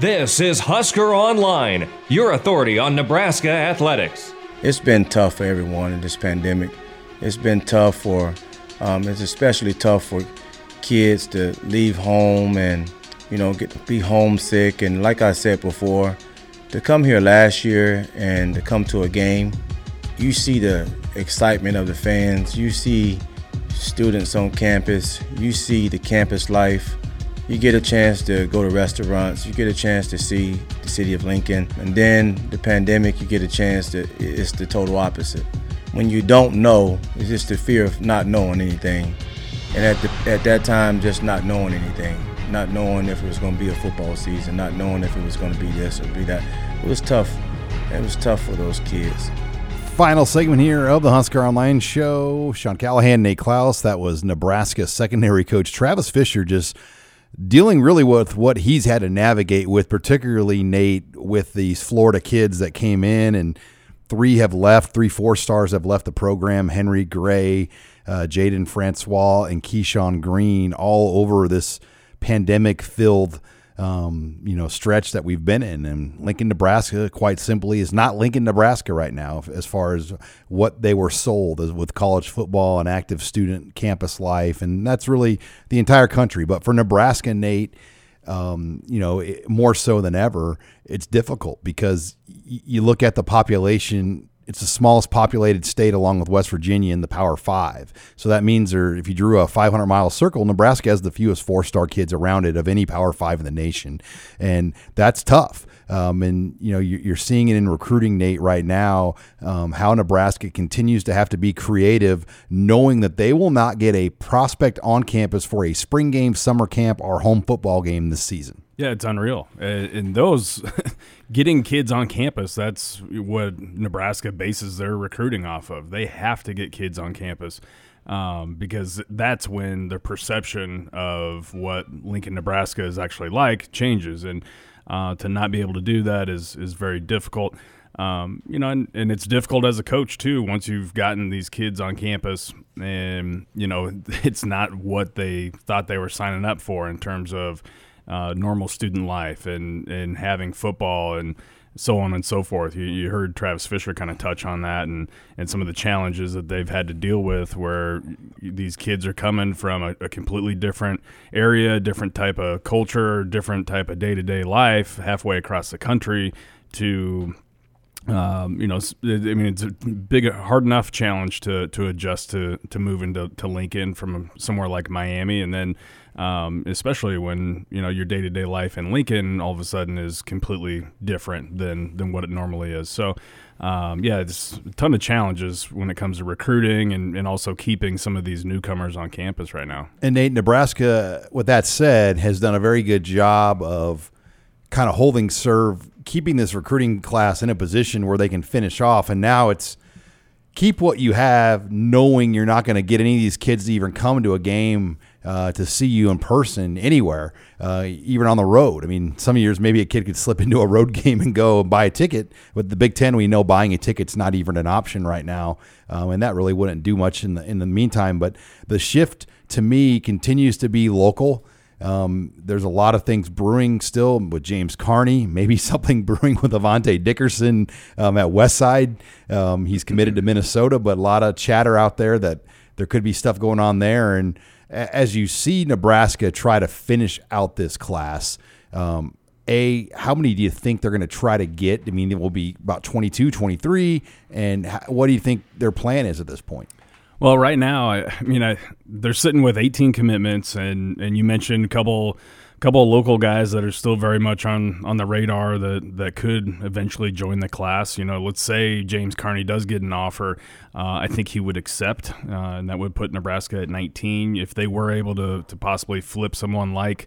This is Husker Online, your authority on Nebraska athletics. It's been tough for everyone in this pandemic. It's been tough for, um, it's especially tough for kids to leave home and, you know, get be homesick. And like I said before, to come here last year and to come to a game, you see the excitement of the fans. You see students on campus. You see the campus life you get a chance to go to restaurants, you get a chance to see the city of Lincoln, and then the pandemic, you get a chance to, it's the total opposite. When you don't know, it's just the fear of not knowing anything. And at, the, at that time, just not knowing anything, not knowing if it was going to be a football season, not knowing if it was going to be this or be that. It was tough. It was tough for those kids final segment here of the Husker Online Show. Sean Callahan, Nate Clouse. That was Nebraska secondary coach Travis Fisher just dealing really with what he's had to navigate with, particularly Nate, with these Florida kids that came in and three have left, three four stars have left the program. Henry Gray, uh, Jaden Francois, and Keyshawn Green, all over this pandemic filled um, you know, stretch that we've been in. And Lincoln, Nebraska, quite simply, is not Lincoln, Nebraska right now as far as what they were sold as with college football and active student campus life. And that's really the entire country. But for Nebraska, Nate, um, you know, more so than ever, it's difficult because you look at the population it's the smallest populated state along with West Virginia in the Power Five. So that means there, if you drew a 500 mile circle, Nebraska has the fewest four star kids around it of any Power Five in the nation. And that's tough. Um, and you know you're seeing it in recruiting, Nate, right now. Um, how Nebraska continues to have to be creative, knowing that they will not get a prospect on campus for a spring game, summer camp, or home football game this season. Yeah, it's unreal. And those getting kids on campus, that's what Nebraska bases their recruiting off of. They have to get kids on campus um, because that's when the perception of what Lincoln, Nebraska is actually like changes. And uh, to not be able to do that is is very difficult. Um, you know, and, and it's difficult as a coach too. Once you've gotten these kids on campus, and you know, it's not what they thought they were signing up for in terms of uh, normal student life and and having football and so on and so forth. You, you heard Travis Fisher kind of touch on that and, and some of the challenges that they've had to deal with where these kids are coming from a, a completely different area, different type of culture, different type of day to day life halfway across the country to um, you know, I mean, it's a big, hard enough challenge to to adjust to to move into to Lincoln from somewhere like Miami, and then um, especially when you know your day to day life in Lincoln all of a sudden is completely different than than what it normally is. So. Um, yeah, it's a ton of challenges when it comes to recruiting and, and also keeping some of these newcomers on campus right now. And Nate, Nebraska, with that said, has done a very good job of kind of holding serve, keeping this recruiting class in a position where they can finish off. And now it's keep what you have, knowing you're not going to get any of these kids to even come to a game uh, to see you in person anywhere, uh, even on the road. I mean, some years maybe a kid could slip into a road game and go and buy a ticket. With the Big Ten, we know buying a ticket's not even an option right now, um, and that really wouldn't do much in the in the meantime. But the shift to me continues to be local. Um, there's a lot of things brewing still with James Carnie, maybe something brewing with Avante Dickerson um, at Westside. Um, he's committed to Minnesota, but a lot of chatter out there that there could be stuff going on there. And as you see Nebraska try to finish out this class, um, a how many do you think they're going to try to get? I mean, it will be about 22, 23, and what do you think their plan is at this point? Well, right now, I, I mean, I, they're sitting with 18 commitments, and and you mentioned a couple couple of local guys that are still very much on on the radar that that could eventually join the class. You know, let's say James Carnie does get an offer, uh, I think he would accept, uh, and that would put Nebraska at 19. If they were able to to possibly flip someone like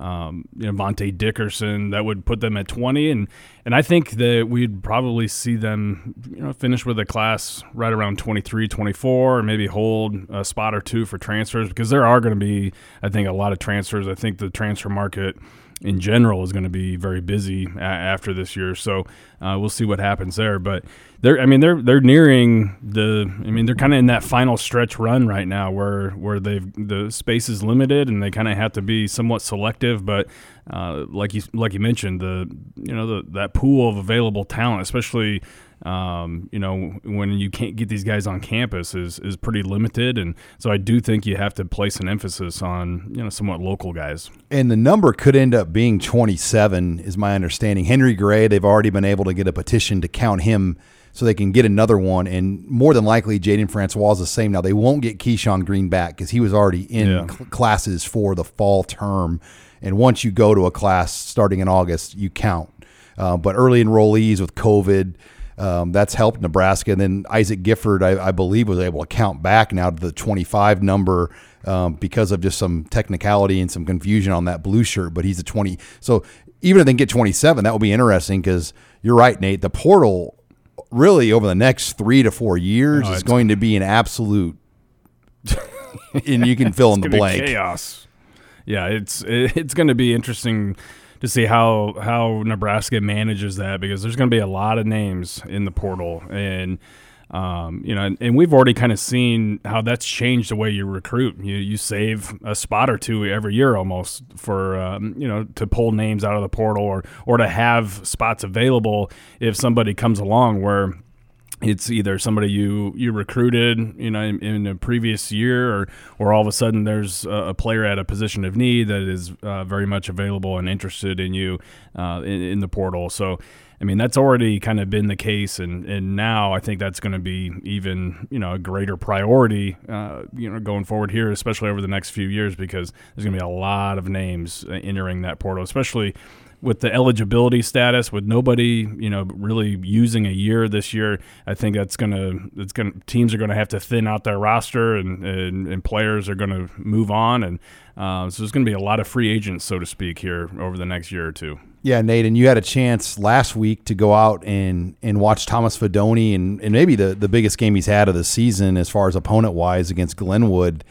um, you know, Vontae Dickerson, that would put them at 20. And, and I think that we'd probably see them, you know, finish with a class right around 23, 24, or maybe hold a spot or two for transfers because there are going to be, I think, a lot of transfers. I think the transfer market in general is going to be very busy a- after this year. So uh, we'll see what happens there. But they're, I mean, they're they're nearing the. I mean, they're kind of in that final stretch run right now, where where they've the space is limited and they kind of have to be somewhat selective. But uh, like you like you mentioned, the you know the that pool of available talent, especially um, you know, when you can't get these guys on campus is is pretty limited, and so I do think you have to place an emphasis on you know somewhat local guys. And the number could end up being 27, is my understanding. Henry Gray, they've already been able to get a petition to count him so they can get another one. And more than likely, Jaden Francois is the same. Now, they won't get Keyshawn Green back because he was already in Yeah. cl- classes for the fall term. And once you go to a class starting in August, you count. Uh, but early enrollees with COVID, um, that's helped Nebraska. And then Isaac Gifford, I, I believe, was able to count back now to the 25 number um, because of just some technicality and some confusion on that blue shirt. But he's a 20. So even if they can get 27, that will be interesting because you're right, Nate. The portal really over the next three to four years Oh, is going to be an absolute. and you can fill in the It's gonna be blank. chaos. Yeah, it's it's going to be interesting to see how how Nebraska manages that because there's going to be a lot of names in the portal and. Um, you know, and, and we've already kind of seen how that's changed the way you recruit. You you save a spot or two every year almost for um, you know to pull names out of the portal or or to have spots available if somebody comes along where it's either somebody you you recruited you know in, in a previous year or or all of a sudden there's a, player at a position of need that is uh, very much available and interested in you uh, in, in the portal. So I mean that's already kind of been the case and and now I think that's going to be even you know a greater priority uh, you know going forward here especially over the next few years because there's going to be a lot of names entering that portal especially with the eligibility status, with nobody, you know, really using a year this year, I think that's gonna, it's gonna, teams are gonna have to thin out their roster, and and, and players are gonna move on, and uh, so there's gonna be a lot of free agents, so to speak, here over the next year or two. Yeah, Nate, and you had a chance last week to go out and and watch Thomas Fidone and, and maybe the, the biggest game he's had of the season as far as opponent wise against Glenwood.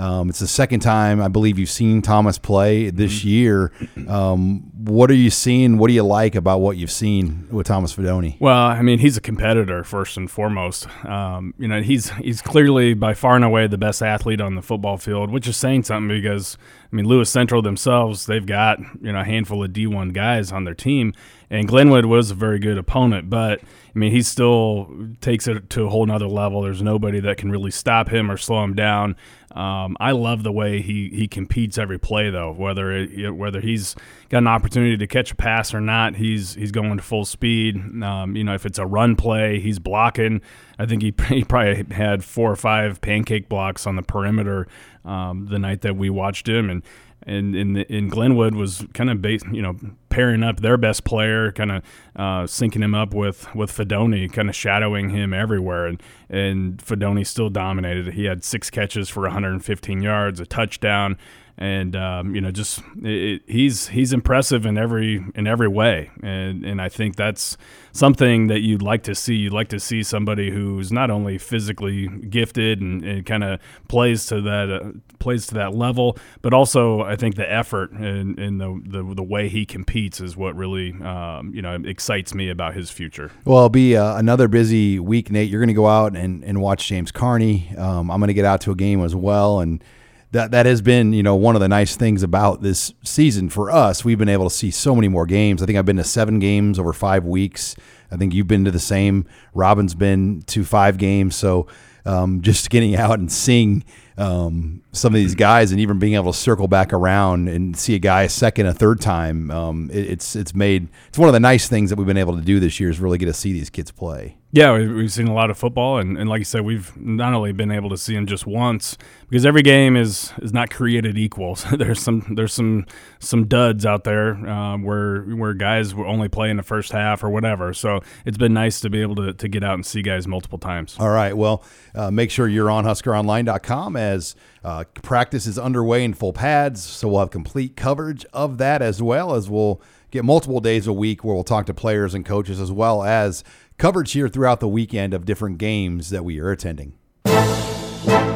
Um, it's the second time I believe you've seen Thomas play this year. Um, what are you seeing? What do you like about what you've seen with Thomas Fidone? Well, I mean, he's a competitor first and foremost. Um, you know, he's he's clearly by far and away the best athlete on the football field, which is saying something because I mean, Lewis Central themselves, they've got you know a handful of D1 guys on their team, and Glenwood was a very good opponent, but I mean, he still takes it to a whole nother level. There's nobody that can really stop him or slow him down. Um, I love the way he, he competes every play, though. Whether it, whether he's got an opportunity to catch a pass or not, he's he's going to full speed. Um, you know, if it's a run play, he's blocking. I think he, he probably had four or five pancake blocks on the perimeter um, the night that we watched him, and and in in Glenwood was kind of base, you know pairing up their best player, kind of uh, syncing him up with with Fidone, kind of shadowing him everywhere, and and Fidone still dominated. He had six catches for 115 yards, a touchdown, and um, you know just it, he's he's impressive in every in every way, and and I think that's something that you'd like to see. You'd like to see somebody who's not only physically gifted and, and kind of plays to that uh, plays to that level, but also I think the effort and, and the, the the way he competes is what really um, you know excites me about his future. Well, it'll be uh, another busy week, Nate. You're going to go out and, and watch James Carnie. Um, I'm going to get out to a game as well, and that that has been you know one of the nice things about this season for us. We've been able to see so many more games. I think I've been to seven games over five weeks. I think you've been to the same. Robin's been to five games. So um, just getting out and seeing um, some of these guys, and even being able to circle back around and see a guy a second, a third time, um, it, it's it's made it's one of the nice things that we've been able to do this year is really get to see these kids play. Yeah, we- we've seen a lot of football, and, and like you said, we've not only been able to see them just once because every game is is not created equal. So there's some there's some some duds out there uh, where where guys will only play in the first half or whatever. So it's been nice to be able to, to get out and see guys multiple times. All right. Well, uh, make sure you're on HuskerOnline.com as uh, practice is underway in full pads. So we'll have complete coverage of that as well as we'll get multiple days a week where we'll talk to players and coaches as well as coverage here throughout the weekend of different games that we are attending.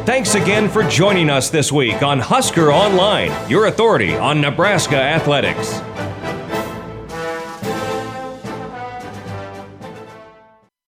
Thanks again for joining us this week on Husker Online, your authority on Nebraska athletics.